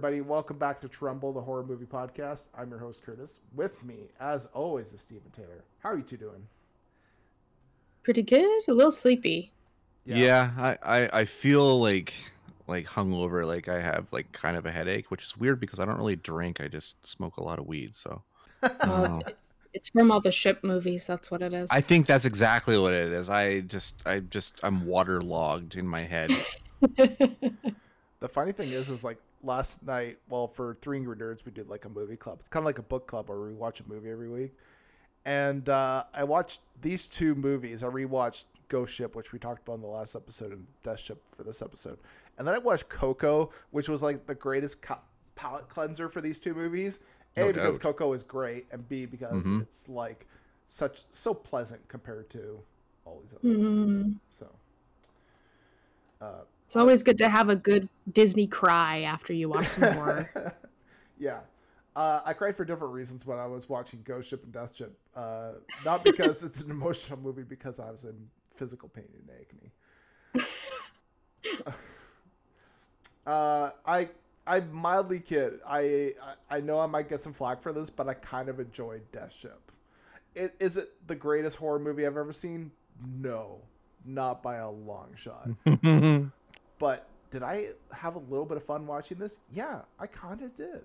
Everybody. Welcome back to Tremble, the horror movie podcast. I'm your host, Curtis. With me, as always, is Stephen Taylor. How are you two doing? Pretty good. A little sleepy. Yeah, I, I, I feel like like hungover, like I have like kind of a headache, which is weird because I don't really drink. I just smoke a lot of weed. So I Well, it's, it's from all the ship movies. That's what it is. I think that's exactly what it is. I just I just I'm waterlogged in my head. The funny thing is, is like last night, well, for Three Angry Nerds, we did like a movie club. It's kind of like a book club where we watch a movie every week. And uh, I watched these two movies. I rewatched Ghost Ship, which we talked about in the last episode, and Death Ship for this episode. And then I watched Coco, which was like the greatest co- palate cleanser for these two movies. A, No because. Coco is great, and B, because Mhm. it's like such so pleasant compared to all these other movies. Mhm. So, uh, it's always good to have a good Disney cry after you watch some horror. yeah. Uh, I cried for different reasons when I was watching Ghost Ship and Death Ship. Uh, not because it's an emotional movie, because I was in physical pain and agony. uh, I I mildly kid. I, I I know I might get some flack for this, but I kind of enjoyed Death Ship. It, is it the greatest horror movie I've ever seen? No, not by a long shot. But did I have a little bit of fun watching this? Yeah, I kind of did.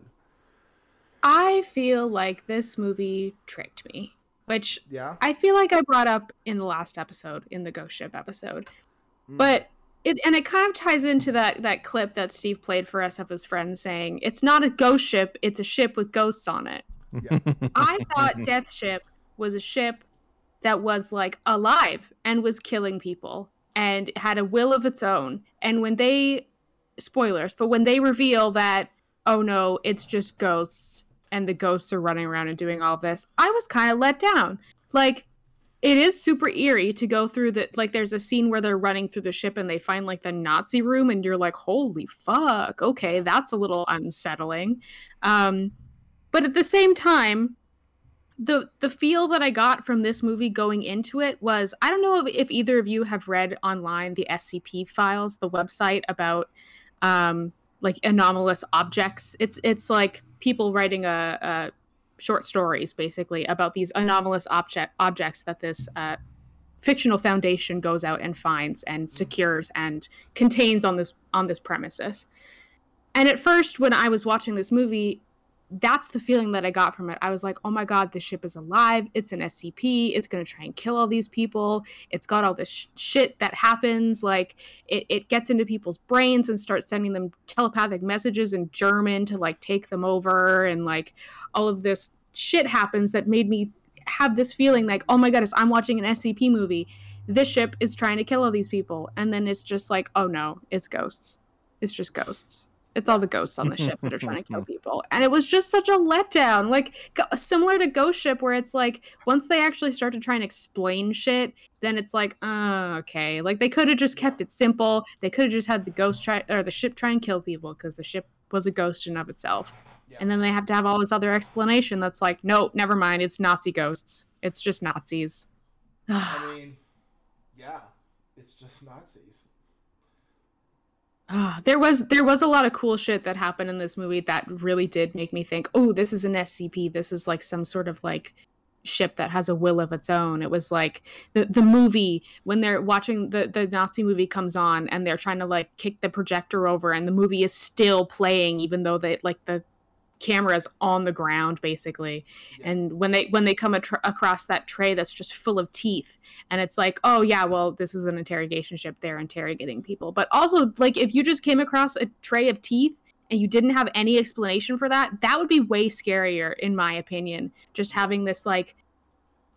I feel like this movie tricked me, which Yeah. I feel like I brought up in the last episode, in the Ghost Ship episode. Mm. But it and it kind of ties into that that clip that Steve played for us of his friend saying, "It's not a ghost ship; it's a ship with ghosts on it." I thought Death Ship was a ship that was like alive and was killing people and had a will of its own. And when they, spoilers, but when they reveal that, oh no, it's just ghosts and the ghosts are running around and doing all this, I was kind of let down. Like, it is super eerie to go through the like there's a scene where they're running through the ship and they find like the nazi room and you're like holy fuck okay that's a little unsettling um but at the same time the the feel that I got from this movie going into it was I don't know if, either of you have read online the SCP files, the website about um, like anomalous objects. It's it's like people writing a, a short stories basically about these anomalous object objects that this uh, fictional foundation goes out and finds and secures and contains on this on this premises. And at first, when I was watching this movie, that's the feeling that I got from it. I was like, oh my God, this ship is alive. It's an SCP. It's going to try and kill all these people. It's got all this sh- shit that happens. Like, it, it gets into people's brains and starts sending them telepathic messages in German to like take them over. And like, all of this shit happens that made me have this feeling like, oh my goodness, I'm watching an SCP movie. This ship is trying to kill all these people. And then it's just like, oh no, it's ghosts. It's just ghosts. It's all the ghosts on the ship that are trying to kill people. And it was just such a letdown. Like similar to Ghost Ship where it's like once they actually start to try and explain shit, then it's like, uh, okay. Like they could have just kept it simple. They could have just had the ghost try or the ship try and kill people because the ship was a ghost in and of itself. Yeah. And then they have to have all this other explanation that's like, no, never mind. It's Nazi ghosts. It's just Nazis. I mean, yeah, it's just Nazis. Ah, there was there was a lot of cool shit that happened in this movie that really did make me think, oh, this is an SCP. This is like some sort of like ship that has a will of its own. It was like the the movie when they're watching the the Nazi movie comes on and they're trying to like kick the projector over and the movie is still playing even though they like the camera's on the ground basically. Yeah. and when they when they come atr across that tray that's just full of teeth and it's like oh yeah well this is an interrogation ship. They're interrogating people. But also like if you just came across a tray of teeth and you didn't have any explanation for that that would be way scarier in my opinion. Just having this like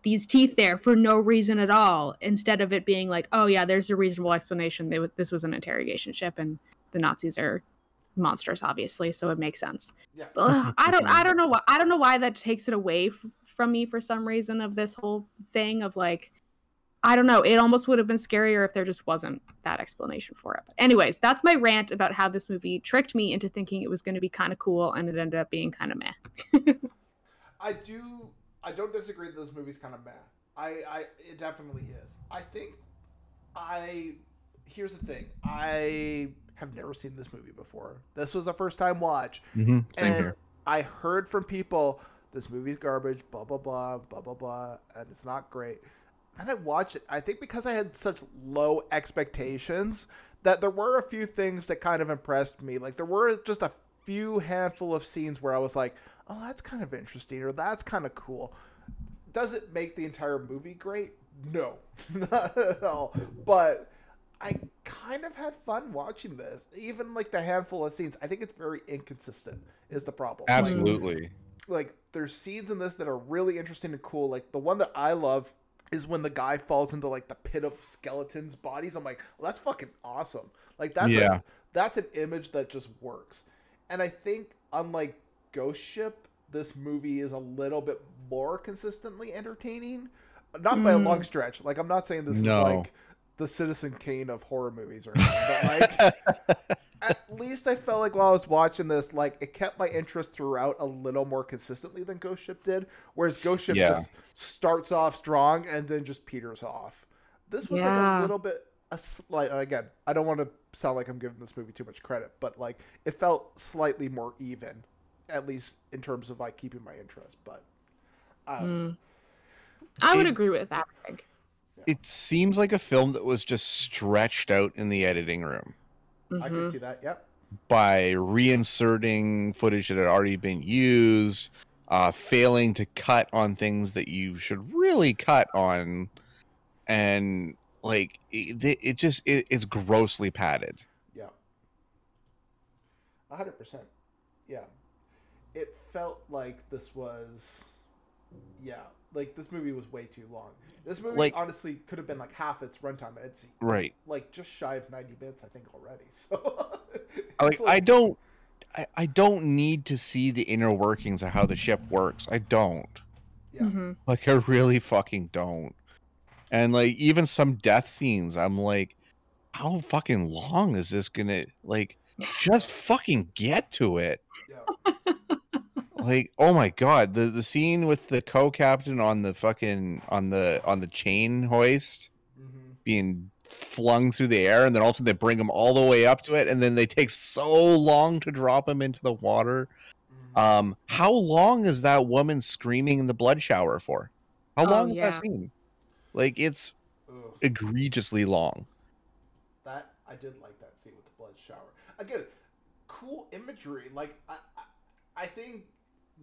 these teeth there for no reason at all instead of it being like oh yeah there's a reasonable explanation. They w- this was an interrogation ship and the nazis are monsters obviously so it makes sense Yeah. Uh, Ugh, i don't i don't know why i don't know why that takes it away f- from me for some reason of this whole thing of like i don't know it almost would have been scarier if there just wasn't that explanation for it but anyways that's my rant about how this movie tricked me into thinking it was going to be kind of cool and it ended up being kind of meh I do. I don't disagree that this movie's kind of meh. I, I, it definitely is. I think, I. Here's the thing. I have never seen this movie before. This was a first time watch, Mm-hmm. And here. I heard from people this movie's garbage. Blah blah blah blah blah blah, and it's not great. And I watched it. I think because I had such low expectations that there were a few things that kind of impressed me. Like there were just a few handful of scenes where I was like, "Oh, that's kind of interesting," or "That's kind of cool." Does it make the entire movie great? No, not at all. But I kind of had fun watching this. Even like the handful of scenes, I think it's very inconsistent. Is the problem? Absolutely. like there's scenes in this that are really interesting and cool. Like the one that I love is when the guy falls into like the pit of skeletons bodies. I'm like, well, that's fucking awesome. Like that's Yeah. a, that's an image that just works. And I think unlike Ghost Ship, this movie is a little bit more consistently entertaining. Not by a Mm. long stretch. Like I'm not saying this No. is like the Citizen Kane of horror movies or anything, but like at least I felt like while I was watching this, like it kept my interest throughout a little more consistently than Ghost Ship did. Whereas Ghost Ship Yeah. just starts off strong and then just peters off. This was like a little bit a slight. and Again, I don't want to sound like I'm giving this movie too much credit, but like it felt slightly more even, at least in terms of like keeping my interest. But um, Mm. I would It- agree with that. I think. It seems like a film that was just stretched out in the editing room I can Mhm. see that. Yep. by reinserting footage that had already been used, uh, failing to cut on things that you should really cut on, and like it, it just it, it's grossly padded. Yeah. A hundred percent. Yeah. It felt like this was yeah, like this movie was way too long. This movie Like- honestly could have been like half its runtime and it's Right. like just shy of ninety minutes, I think, already. So like it's I don't I, I don't need to see the inner workings of how the ship works. I don't. yeah. Mhm. Like I really fucking don't. And like even some death scenes, I'm like, how fucking long is this gonna like just fucking get to it? Yeah. Like, oh my god, the the scene with the co-captain on the fucking on the on the chain hoist hmm being flung through the air and then also they bring him all the way up to it and then they take so long to drop him into the water hmm um how long is that woman screaming in the blood shower for how Oh, long is yeah. that scene like it's Ugh. egregiously long That I did like that scene with the blood shower. Again, cool imagery. Like I, I, I think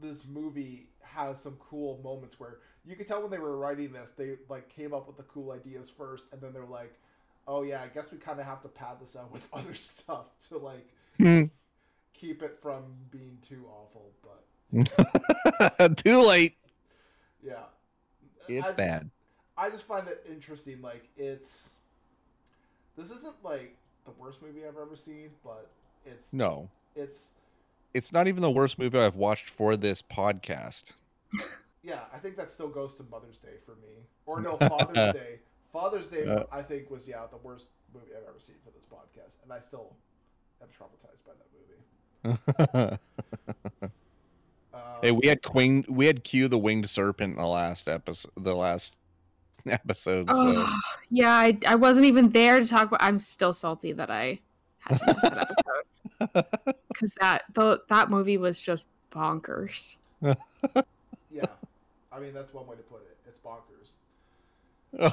this movie has some cool moments where you could tell when they were writing this, they like came up with the cool ideas first, and then they're like, "Oh yeah, I guess we kind of have to pad this out with other stuff to like Hmm. keep it from being too awful." But too late yeah, it's I- bad I just find it interesting. Like it's this isn't like the worst movie I've ever seen, but it's no it's it's not even the worst movie i've watched for this podcast Yeah, I think that still goes to Mother's Day for me. Or no, Father's Day. Father's Day, Uh. I think, was yeah the worst movie I've ever seen for this podcast, and I still am traumatized by that movie. Um, hey we had queen we had q the winged serpent in the last episode the last episode so Oh, yeah, I, I wasn't even there to talk about. I'm still salty that I had to miss that episode because that the, that movie was just bonkers. yeah, I mean that's one way to put it. It's bonkers.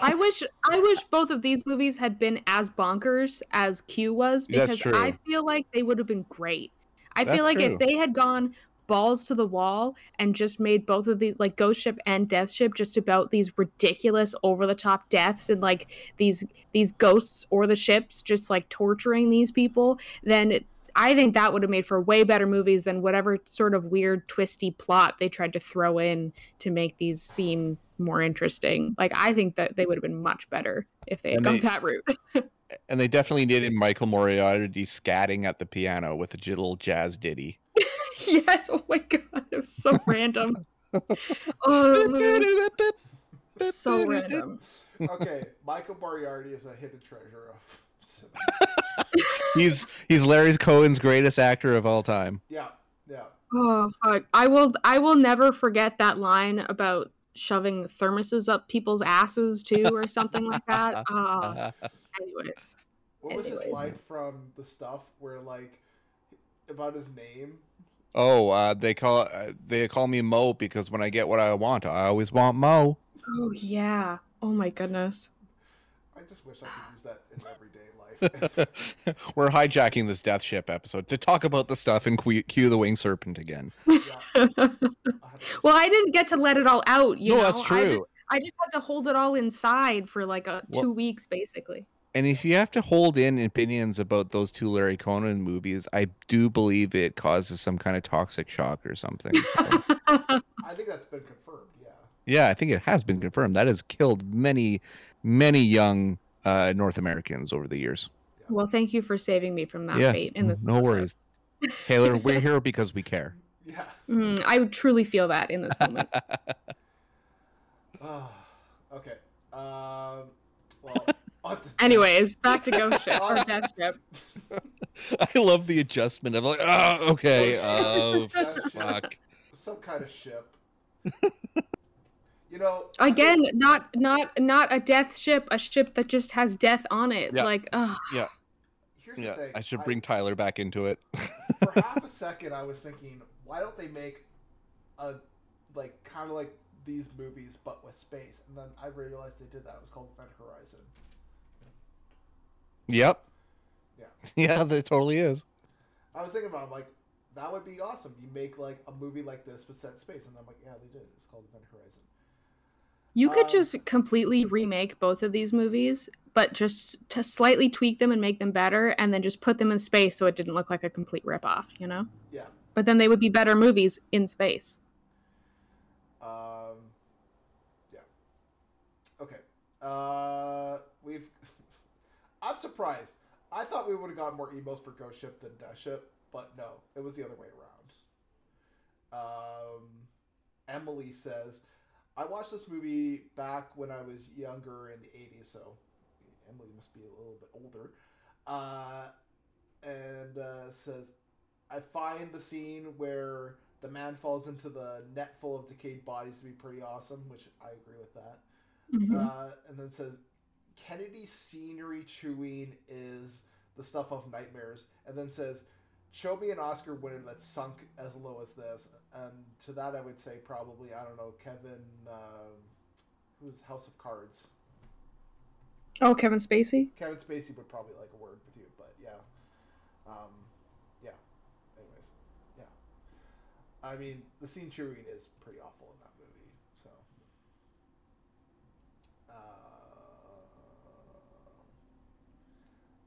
I wish I wish both of these movies had been as bonkers as Q was because I feel like they would have been great. I That's feel like true. if they had gone balls to the wall and just made both of the like Ghost Ship and Death Ship just about these ridiculous over the top deaths and like these these ghosts or the ships just like torturing these people, then it, I think that would have made for way better movies than whatever sort of weird twisty plot they tried to throw in to make these seem more interesting. Like I think that they would have been much better if they had And gone they- that route. And they definitely needed Michael Moriarty scatting at the piano with a little jazz ditty. yes. Oh my god, it was so random. Oh, it was so random. okay, Michael Moriarty is a hidden treasure of cinema. he's he's Larry Cohen's greatest actor of all time. Yeah, yeah. Oh fuck! I will. I will never forget that line about shoving thermoses up people's asses too, or something like that. Uh, anyways, What was his Anyways. line from the stuff where like about his name? Oh, uh, they call uh, they call me Mo because when I get what I want, I always want Mo. oh yeah. Oh my goodness. I just wish I could use that in everyday life. We're hijacking this Death Ship episode to talk about the stuff and Q, Q the Winged Serpent again. yeah, I had to- well, I didn't get to let it all out. You no, know, that's I true. just, I just had to hold it all inside for like a Well- two weeks, basically. And if you have to hold in opinions about those two Larry Cohen movies, I do believe it causes some kind of toxic shock or something. So, I think that's been confirmed. Yeah. yeah, I think it has been confirmed. That has killed many, many young uh, North Americans over the years. well, thank you for saving me from that yeah, fate. In this no episode. worries. Taylor, we're here because we care. Yeah. Mm, I truly feel that in this moment. Ah, okay. Um. Well. Anyways, back to Ghost Ship or Death Ship. I love the adjustment of like, oh, okay, oh, fuck. some kind of ship. You know. I think- Again, not not not a death ship, a ship that just has death on it. Yeah. Like, ugh. Here's Yeah, the thing. I should bring Tyler back into it. for half a second I was thinking, why don't they make a like kind of like these movies but with space? And then I realized they did that. It was called Event Horizon. yep. Yeah. Yeah, that totally is. I was thinking about it, I'm like that would be awesome. You make like a movie like this but set in space, and I'm like, yeah, they did. It's called Event Horizon. You could Um, just completely remake both of these movies, but just to slightly tweak them and make them better, and then just put them in space so it didn't look like a complete ripoff, you know? Yeah. But then they would be better movies in space. Um. Yeah. Okay. Uh, we've. I'm surprised. I thought we would have gotten more emails for Ghost Ship than Death Ship, but no, it was the other way around. Um, Emily says, "I watched this movie back when I was younger in the '80s, so Emily must be a little bit older." Uh, and uh, says, "I find the scene where." the man falls into the net full of decayed bodies to be pretty awesome, which I agree with that. Mhm. Uh, and then says Kennedy's scenery chewing is the stuff of nightmares, and then says show me an Oscar winner that's sunk as low as this. And to that, I would say probably I don't know Kevin, uh, who's House of Cards. Oh, Kevin Spacey? Kevin Spacey would probably like a word with you, but yeah, um, yeah. Anyways, yeah. I mean, the scene chewing is pretty awful in that movie. So, uh,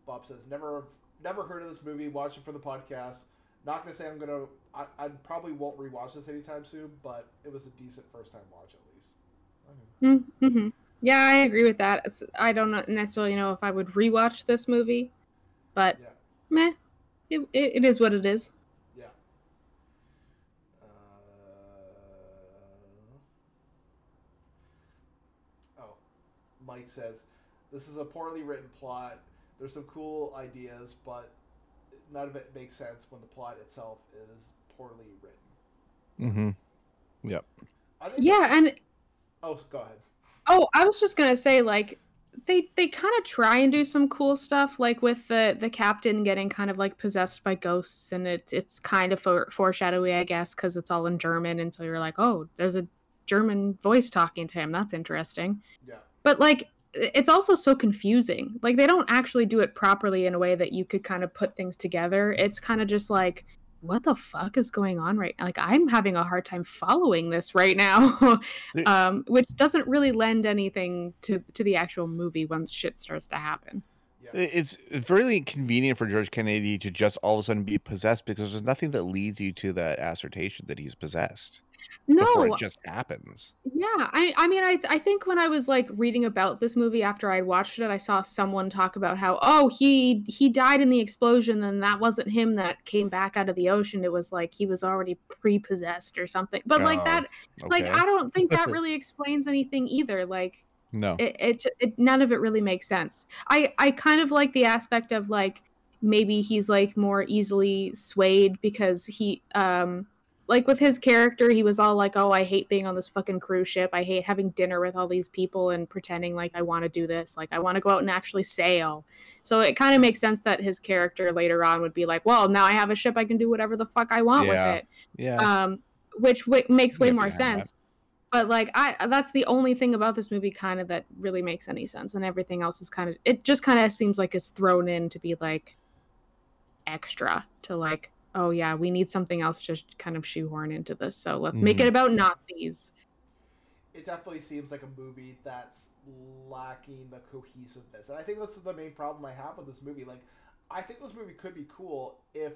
Bob says never, never heard of this movie. Watch it for the podcast. Not gonna say I'm gonna. I, I probably won't rewatch this anytime soon, but it was a decent first time watch at least. Mm-hmm. Yeah, I agree with that. I don't necessarily know if I would rewatch this movie, but Yeah. meh, it, it, it is what it is. Yeah. Uh, oh, Mike says this is a poorly written plot. There's some cool ideas, but none of it makes sense when the plot itself is poorly written. Mm-hmm. Yep. I think Yeah, and Oh, go ahead. oh, I was just gonna say like they they kind of try and do some cool stuff like with the the captain getting kind of like possessed by ghosts and it's it's kind of for, foreshadowy i guess because it's all in german and so you're like oh there's a german voice talking to him that's interesting Yeah. but like it's also so confusing. Like they don't actually do it properly in a way that you could kind of put things together. It's kind of just like what the fuck is going on right now like i'm having a hard time following this right now. Um which doesn't really lend anything to to the actual movie once shit starts to happen. It's really convenient for George Kennedy to just all of a sudden be possessed because there's nothing that leads you to that assertion that he's possessed No, it just happens. yeah. I I mean, I I think when I was like reading about this movie after I'd watched it, I saw someone talk about how oh he he died in the explosion, and that wasn't him that came back out of the ocean. It was like he was already pre-possessed or something. But like Oh, that, like I don't think that really explains anything either. Like no. it, it, it none of it really makes sense. I i kind of like the aspect of like maybe he's like more easily swayed because he um like with his character he was all like oh i hate being on this fucking cruise ship. I hate having dinner with all these people and pretending like i want to do this. Like i want to go out and actually sail. So it kind of makes sense that his character later on would be like well now i have a ship. I can do whatever the fuck i want Yeah. with it. Yeah. um which w- makes way Get more sense but like i that's the only thing about this movie kind of that really makes any sense and everything else is kind of it just kind of seems like it's thrown in to be like extra to like oh yeah we need something else to kind of shoehorn into this so let's make Mhm. it about nazis it definitely seems like a movie that's lacking the cohesiveness. And I think that's the main problem I have with this movie. Like, I think this movie could be cool if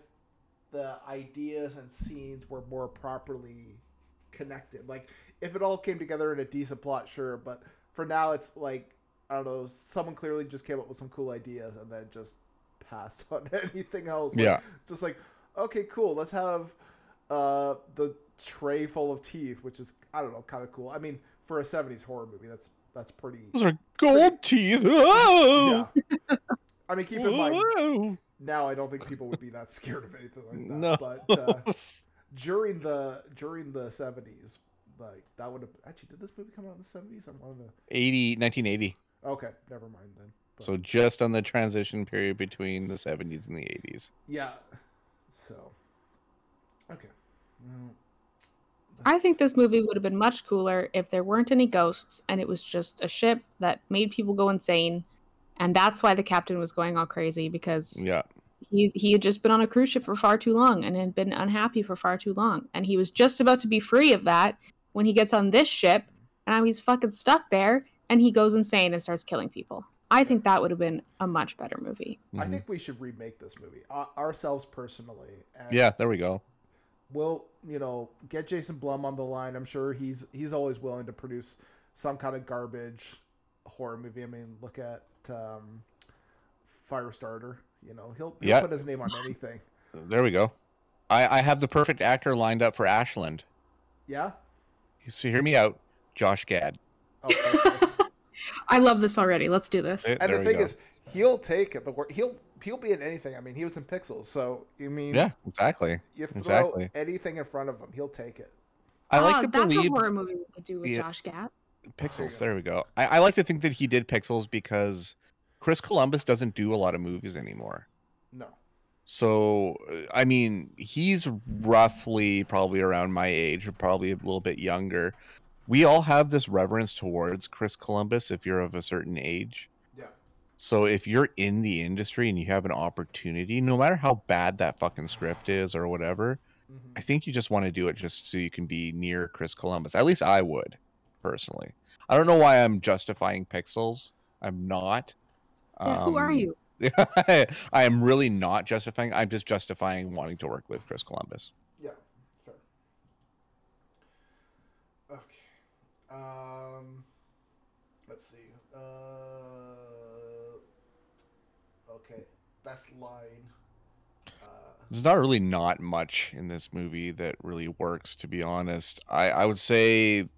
the ideas and scenes were more properly connected. Like, if it all came together in a decent plot, sure. But for now, it's like, I don't know, someone clearly just came up with some cool ideas and then just passed on anything else. Like, Yeah. Just like, okay, cool, let's have uh, the tray full of teeth, which is I don't know, kind of cool. I mean, for a '70s horror movie, that's that's pretty. Those are gold teeth. Oh! Yeah. I mean, keep in mind now, I don't think people would be that scared of anything like that. No. But uh, during the during the '70s, like that would have actually did this movie come out in the '70s? I'm one of the 80, 1980. okay, never mind then. But, So just on the transition period between the 70s and the 80s. yeah, so okay. Well, i think this movie would have been much cooler if there weren't any ghosts and it was just a ship that made people go insane and that's why the captain was going all crazy because Yeah. he he had just been on a cruise ship for far too long and had been unhappy for far too long and he was just about to be free of that when he gets on this ship and now he's fucking stuck there and he goes insane and starts killing people i think that would have been a much better movie I Mhm. think we should remake this movie uh, ourselves personally. And Yeah, there we go. we'll you know get Jason Blum on the line. I'm sure he's he's always willing to produce some kind of garbage horror movie. I mean, look at um, Firestarter. You know, he'll, he'll Yeah. put his name on anything. There we go. I, I have the perfect actor lined up for Ashland. Yeah. So hear me out, Josh Gad. Oh, okay. i love this already let's do this and the thing go. is, he'll take it. The wor- he'll he'll be in anything. I mean, he was in Pixels, so I mean, Yeah, exactly. you throw exactly. anything in front of him, he'll take it. I like Ah, to that's believe a horror movie we could do with Yeah. josh gad Pixels. There There we go. I, I like to think that he did Pixels because Chris Columbus doesn't do a lot of movies anymore. No. So, uh, I mean, he's roughly probably around my age, or probably a little bit younger. We all have this reverence towards Chris Columbus if you're of a certain age. Yeah. So, if you're in the industry and you have an opportunity, no matter how bad that fucking script is or whatever, hmm I think you just want to do it just so you can be near Chris Columbus. At least I would, personally. I don't know why I'm justifying Pixels. I'm not. yeah, who are Um, you I am really not justifying. I'm just justifying wanting to work with Chris Columbus. Yeah, fair. Okay. Um, let's see. Uh, okay. Best line. Uh, There's not really not much in this movie that really works, to be honest. I, I would say,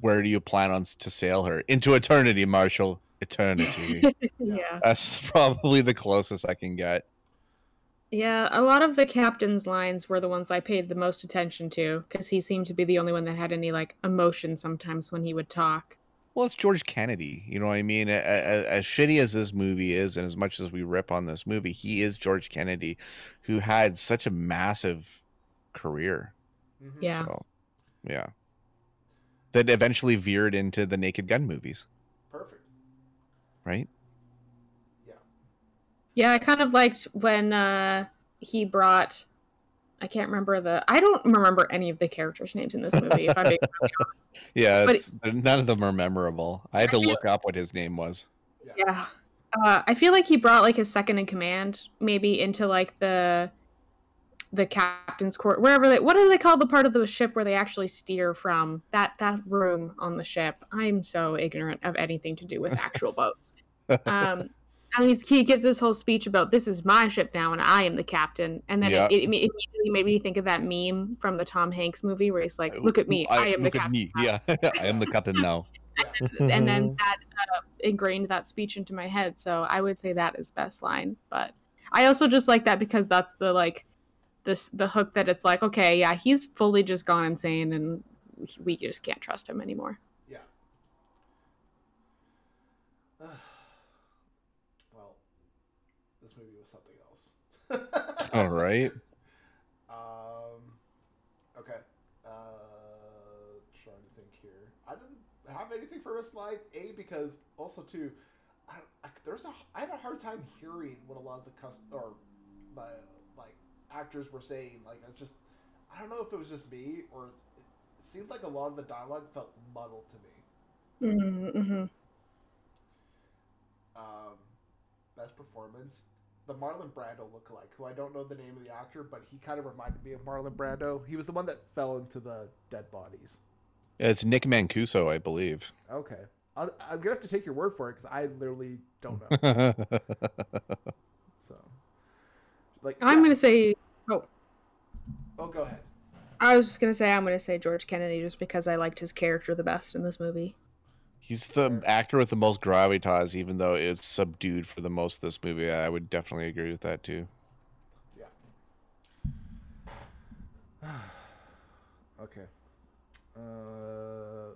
where do you plan on to sail her into eternity, Marshall? Eternity. yeah That's probably the closest I can get. Yeah, a lot of the captain's lines were the ones I paid the most attention to because he seemed to be the only one that had any like emotion sometimes when he would talk. Well, it's George Kennedy. You know what I mean? A- a- a- As shitty as this movie is, and as much as we rip on this movie, he is George Kennedy, who had such a massive career. mhm. Yeah. So, yeah. That eventually veered into the Naked Gun movies, Perfect. Right? Yeah. Yeah, I kind of liked when uh he brought I can't remember the I don't remember any of the characters' names in this movie, if I'm being honest. Yeah, But it's, none of them are memorable. I had to I feel- look up what his name was. Yeah. Uh, I feel like he brought like his second in command maybe into like the the captain's court wherever they what do they call the part of the ship where they actually steer from that that room on the ship i'm so ignorant of anything to do with actual boats um and he's, he gives this whole speech about this is my ship now and i am the captain and then Yeah. it, it, immediately made me think of that meme from the tom hanks movie where he's like look at me i, am the captain. Yeah, I am the captain now. and then that uh, ingrained that speech into my head. So I would say that is best line. But I also just like that because that's the like this the hook that it's like okay yeah he's fully just gone insane and we just can't trust him anymore. Yeah. well, this movie was something else. All right. Um. Okay. Uh, trying to think here. I didn't have anything for Miss Light. A because also too, I, I there's a I had a hard time hearing what a lot of the cust or the like actors were saying. Like I just I don't know if it was just me or it seemed like a lot of the dialogue felt muddled to me. Mm-hmm. Um, best performance. The Marlon Brando lookalike, who I don't know the name of the actor, but he kind of reminded me of Marlon Brando. He was the one that fell into the dead bodies. It's Nick Mancuso, I believe. Okay. I'm gonna have to take your word for it because I literally don't know. so, like, I'm yeah. gonna say Oh, Oh, go ahead. I was just gonna say I'm gonna say George Kennedy just because I liked his character the best in this movie. He's the actor with the most gravitas, even though it's subdued for the most of this movie. I would definitely agree with that too. Yeah. okay. Uh,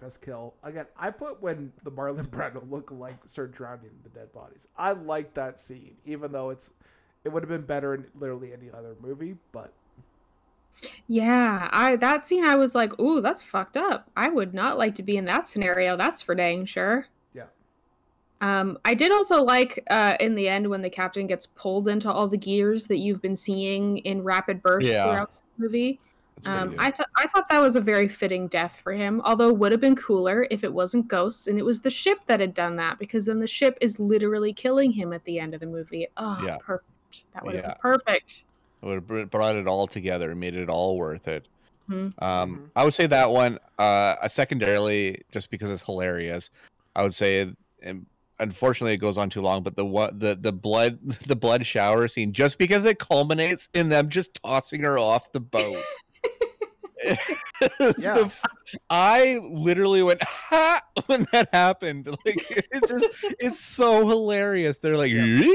best kill again. I put when the Marlon Brando lookalike start drowning the dead bodies. I like that scene, even though it's it would have been better in literally any other movie. But Yeah, I that scene I was like, ooh, that's fucked up. I would not like to be in that scenario. That's for dang sure. Yeah. Um, I did also like uh, in the end when the captain gets pulled into all the gears that you've been seeing in rapid bursts Yeah. throughout the movie. Um. I thought I thought that was a very fitting death for him. Although it would have been cooler if it wasn't ghosts and it was the ship that had done that, because then the ship is literally killing him at the end of the movie. Oh, Yeah. perfect. That would have Yeah. been perfect. It would have brought it all together and made it all worth it. Mhm. Um, Mhm. I would say that one. Uh, secondarily, just because it's hilarious, I would say. And unfortunately, it goes on too long. But the what the the blood the blood shower scene, just because it culminates in them just tossing her off the boat. It's Yeah. the f- I literally went ha when that happened. Like it's just it's so hilarious. They're like, "Yeet."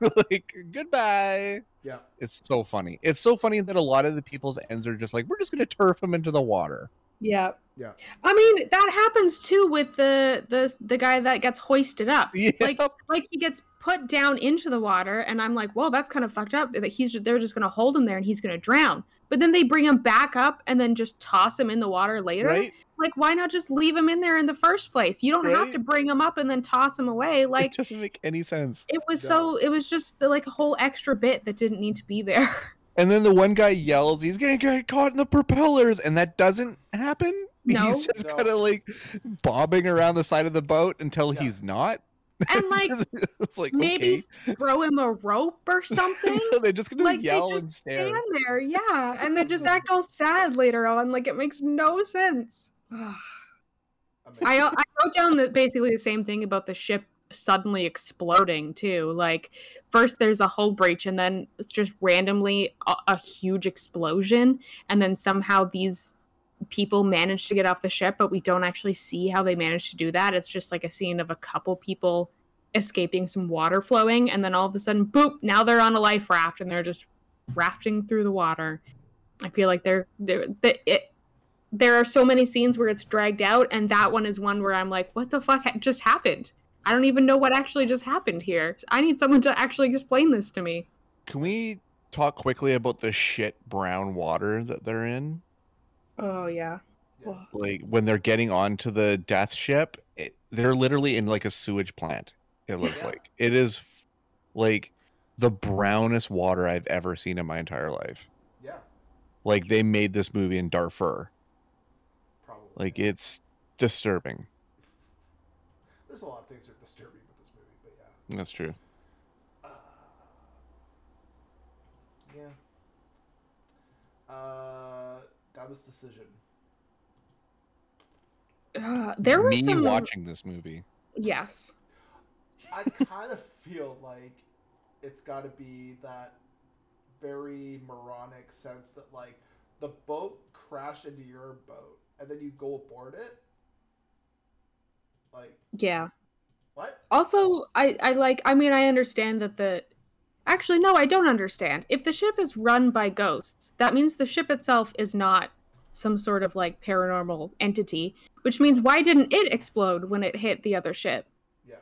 like goodbye. yeah, It's so funny. It's so funny that a lot of the people's ends are just like, we're just gonna turf him into the water. Yeah. Yeah. I mean, that happens too with the the the guy that gets hoisted up. Like like he gets put down into the water and I'm like, "Well, that's kind of fucked up that he's they're just going to hold him there and he's going to drown." But then they bring him back up and then just toss him in the water later. right? Like why not just leave him in there in the first place? You don't have to bring him up and then toss him away. Like, it Like doesn't make any sense. it was No. so it was just the, like a whole extra bit that didn't need to be there. And then the one guy yells, he's gonna get caught in the propellers, and that doesn't happen. No. He's just No. kind of like bobbing around the side of the boat until Yeah. he's not. And like it's like maybe throw him a rope or something. they're just gonna like yell they and just stare. stand there, yeah, and they just act all sad later on. Like it makes no sense. I. Uh, I wrote down that basically the same thing about the ship suddenly exploding too. Like first there's a hull breach, and then it's just randomly a, a huge explosion, and then somehow these people manage to get off the ship, but we don't actually see how they manage to do that. It's just like a scene of a couple people escaping some water flowing, and then all of a sudden, boop! Now they're on a life raft, and they're just rafting through the water. I feel like they're they're the, it. There are so many scenes where it's dragged out, and that one is one where I'm like, "What the fuck ha- just happened? I don't even know what actually just happened here. I need someone to actually explain this to me." Can we talk quickly about the shit brown water that they're in? Oh yeah. Yeah. Like when they're getting onto the death ship, it, they're literally in like a sewage plant. It looks Yeah. like it is like the brownest water I've ever seen in my entire life. yeah, Like they made this movie in Darfur. probably. Like it's disturbing. there's a lot of things that are disturbing with this movie, but yeah. That's true. Uh, yeah. Uh, that was decision. Uh, there were Me some watching this movie. Yes. I kind of feel like it's got to be that very moronic sense that like the boat crashed into your boat and then you go aboard it. Like Yeah. what? Also, I I like I mean I understand that the Actually no, I don't understand. If the ship is run by ghosts, that means the ship itself is not some sort of like paranormal entity, which means why didn't it explode when it hit the other ship? Yeah.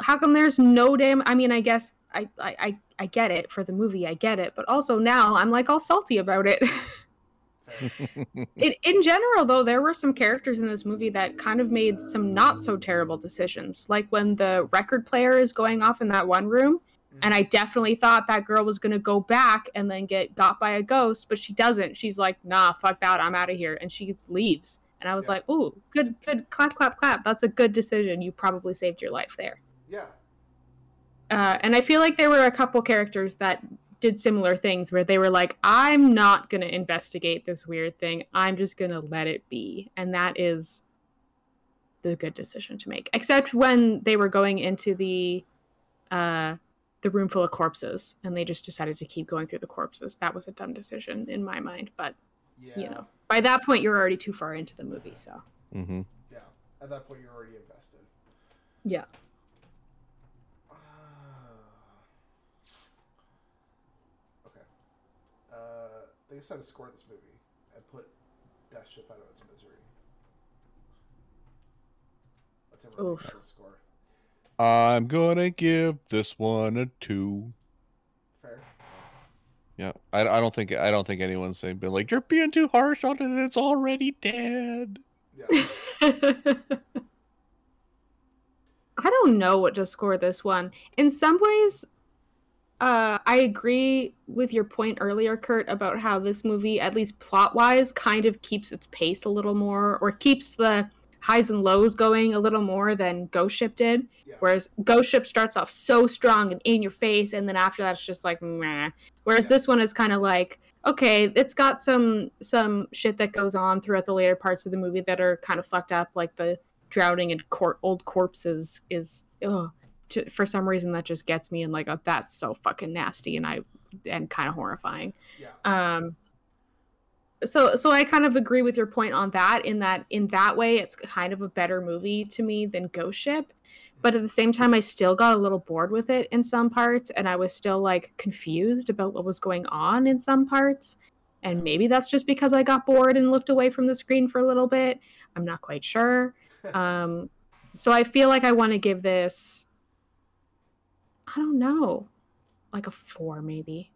How come there's no damn I mean I guess I I I, I get it for the movie, I get it, but also now I'm like all salty about it. In, in general though there were some characters in this movie that kind of made some not so terrible decisions like when the record player is going off in that one room and i definitely thought that girl was going to go back and then get got by a ghost but she doesn't she's like nah fuck that i'm out of here and she leaves and i was Yeah. like ooh good good clap clap clap that's a good decision you probably saved your life there yeah. uh, and I feel like there were a couple characters that did similar things where they were like, I'm not going to investigate this weird thing. I'm just going to let it be. And that is the good decision to make. Except when they were going into the uh, the room full of corpses and they just decided to keep going through the corpses. That was a dumb decision in my mind. But, Yeah. you know, by that point, you're already too far into the movie. So, Mm-hmm. Yeah. At that point, you're already invested. yeah. Ah. okay. Uh, they decided to score this movie and put that Ship out of its misery. Let's have a Oof. score. I'm gonna give this one a two. Fair. Yeah, I, I don't think I don't think anyone's saying been like you're being too harsh on it. It's already dead. Yeah. I don't know what to score this one. In some ways, uh, I agree with your point earlier, Kurt, about how this movie, at least plot wise, kind of keeps its pace a little more, or keeps the highs and lows going a little more than Ghost Ship did. Yeah. Whereas Ghost Ship starts off so strong and in your face, and then after that, it's just like meh. Whereas Yeah. this one is kind of like okay, it's got some some shit that goes on throughout the later parts of the movie that are kind of fucked up, like the drowning in cor- old corpses is ugh, to, for some reason that just gets me and like oh, that's so fucking nasty and I and kind of horrifying. Yeah. Um, so so I kind of agree with your point on that. In that in that way, it's kind of a better movie to me than Ghost Ship. But at the same time, I still got a little bored with it in some parts, and I was still like confused about what was going on in some parts. And maybe that's just because I got bored and looked away from the screen for a little bit. I'm not quite sure. Um, so I feel like I want to give this. I don't know, like a four maybe.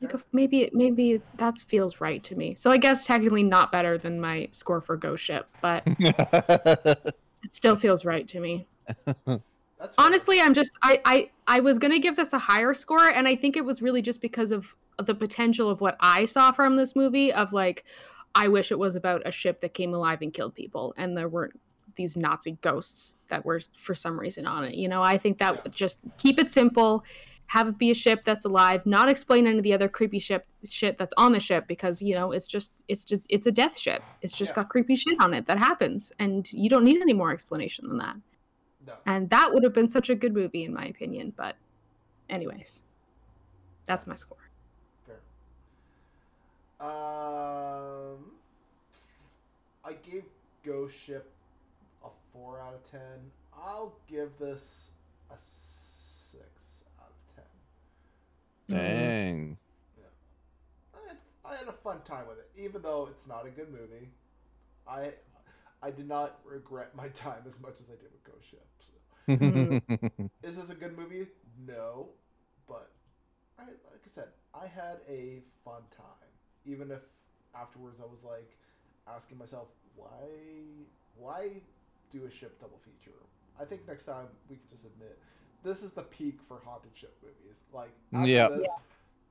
Like a, maybe maybe that feels right to me. So I guess technically not better than my score for Ghost Ship, but it still feels right to me. Honestly, I'm just I I I was gonna give this a higher score, and I think it was really just because of the potential of what I saw from this movie. Of like, I wish it was about a ship that came alive and killed people, and there weren't these Nazi ghosts that were for some reason on it. You know, I think that would just keep it simple, have it be a ship that's alive, not explain any of the other creepy ship shit that's on the ship because you know it's just it's just it's a death ship. It's just Yeah. got creepy shit on it that happens, and you don't need any more explanation than that. No. And that would have been such a good movie, in my opinion. But, anyways, that's my score. Fair. Um, I gave Ghost Ship a four out of ten. I'll give this a six out of ten. Mm-hmm. Dang. Yeah. I had, I had a fun time with it, even though it's not a good movie. I I did not regret my time as much as I did with Ghost Ship. So. Is this a good movie? No, but I like I said, I had a fun time. Even if afterwards I was like asking myself why why do a ship double feature? I think next time we could just admit this is the peak for haunted ship movies. Like after Yep. this,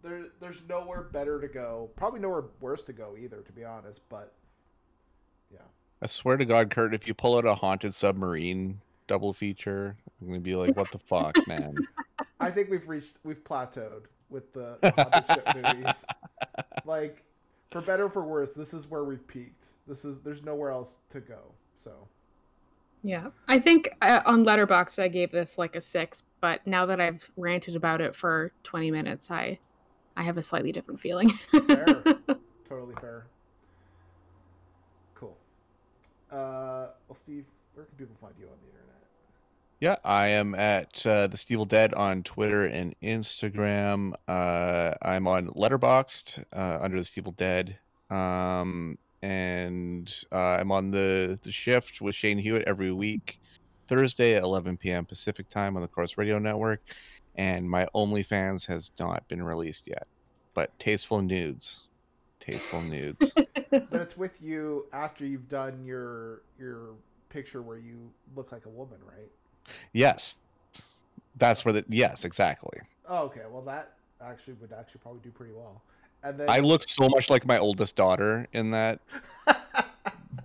there there's nowhere better to go. Probably nowhere worse to go either, to be honest. But yeah, I swear to God, Kurt, if you pull out a haunted submarine double feature. I'm gonna be like, what the fuck, man? I think we've reached, we've plateaued with the, the Hobbit ship movies. Like, for better or for worse, this is where we've peaked. This is there's nowhere else to go. So Yeah, I think uh, on Letterboxd I gave this like a six, but now that I've ranted about it for twenty minutes, I I have a slightly different feeling. fair, totally fair. Cool. Uh, well, Steve, where can people find you on the internet? Yeah, I am at uh, the Stevel Dead on Twitter and Instagram. Uh, I'm on Letterboxd uh, under the Stevel Dead, um, and uh, I'm on the the shift with Shane Hewitt every week, Thursday at 11 p.m. Pacific time on the Chorus Radio Network. And my OnlyFans has not been released yet, but tasteful nudes, tasteful nudes. But it's with you after you've done your your picture where you look like a woman, right? yes, that's where the yes exactly. Oh, okay. Well, that actually would actually probably do pretty well. And then I look so much like my oldest daughter in that.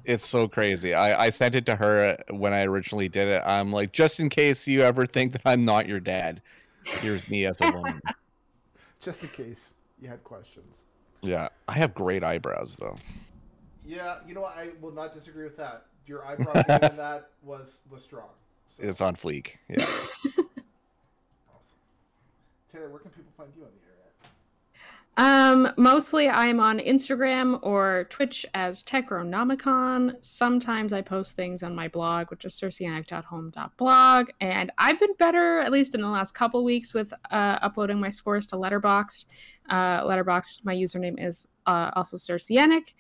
It's so crazy. I, I sent it to her when I originally did it. I'm like, just in case you ever think that I'm not your dad, here's me as a woman. just in case you had questions. yeah, I have great eyebrows though. Yeah, you know what? I will not disagree with that. Your eyebrow in that was was strong. So, It's on fleek. Yeah. awesome. Taylor, where can people find you on the internet? Um, mostly I'm on Instagram or Twitch as Techronomicon. Sometimes I post things on my blog, which is circeanic.home.blog. And I've been better, at least in the last couple weeks, with uh, uploading my scores to Letterboxd. Uh, Letterboxd, my username is uh, also Circeanic.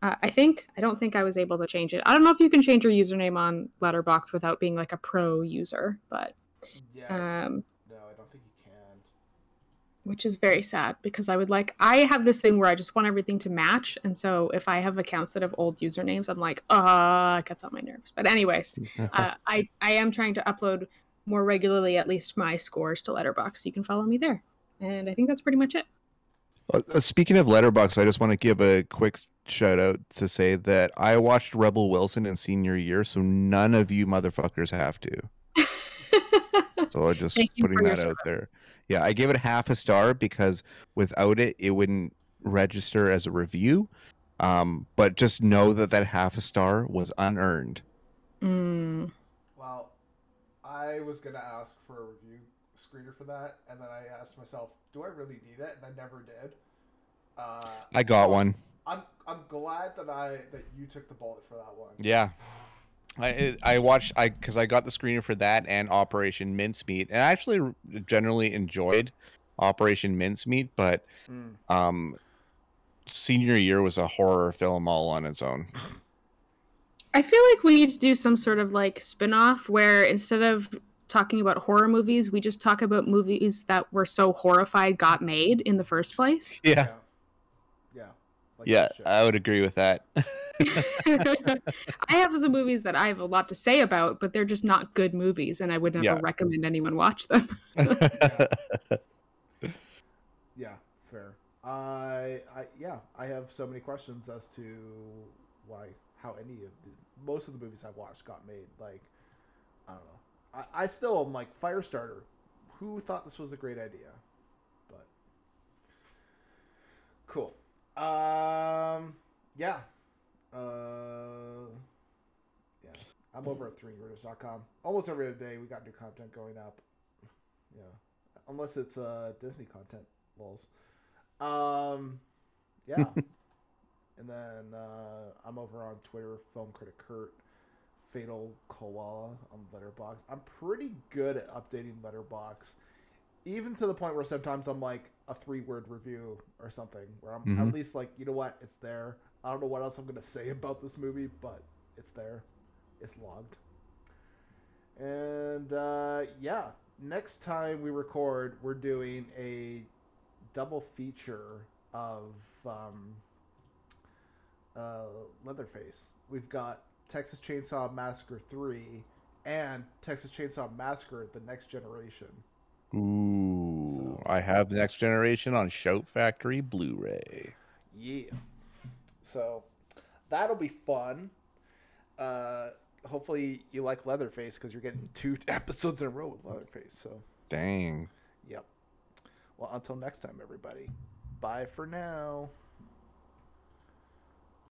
Uh, I think. I don't think I was able to change it. I don't know if you can change your username on Letterboxd without being like a pro user, but Yeah, um, no, I don't think you can. Which is very sad because I would like I have this thing where I just want everything to match, and so if I have accounts that have old usernames, I'm like, uh, it gets on my nerves. But anyways, uh, I I am trying to upload more regularly, at least my scores to Letterboxd, so you can follow me there. And I think that's pretty much it. Uh, uh, speaking of Letterboxd, I just want to give a quick shout out to say that I watched Rebel Wilson in senior year, so none of you motherfuckers have to. So I'm just Thank putting that out there. Yeah, I gave it half a star because without it, it wouldn't register as a review. Um, but just know that that half a star was unearned. Mm. Well, I was gonna ask for a review screener for that, and then I asked myself, do I really need it? And I never did. Uh, I got one. I'm I'm glad that I that you took the bullet for that one. Yeah. I I watched I because I got the screener for that and Operation Mincemeat, and I actually generally enjoyed Operation Mincemeat, but Mm. um, senior year was a horror film all on its own. I feel like we need to do some sort of like spin-off where instead of talking about horror movies, we just talk about movies that were so horrified got made in the first place. Yeah, Yeah. Like yeah. I would agree with that. I have some movies that I have a lot to say about, but they're just not good movies, and I would never Yeah. recommend anyone watch them. Yeah, fair. I, I, yeah, I have so many questions as to why, how any of the, most of the movies I've watched got made. Like, I don't know. I, I still am like Firestarter. Who thought this was a great idea? But cool. Um, yeah. Uh, yeah. I'm over at 3 Almost every other day we got new content going up. Yeah. Unless it's uh Disney content lols. Um, yeah. and then uh, I'm over on Twitter, Film Critic Kurt, Fatal Koala on Letterboxd. I'm pretty good at updating Letterboxd, even to the point where sometimes I'm like a three word review or something, where I'm Mhm. at least like, you know what, it's there. I don't know what else I'm gonna say about this movie, but it's there. It's logged. And uh, yeah, next time we record, we're doing a double feature of um, uh, Leatherface. We've got Texas Chainsaw Massacre 3 and Texas Chainsaw Massacre The Next Generation. Ooh, So- I have the next generation on Shout Factory Blu-ray. Yeah. So that'll be fun. Uh, hopefully you like Leatherface because you're getting two episodes in a row with Leatherface. So, Dang. yep. Well, until next time, everybody. Bye for now.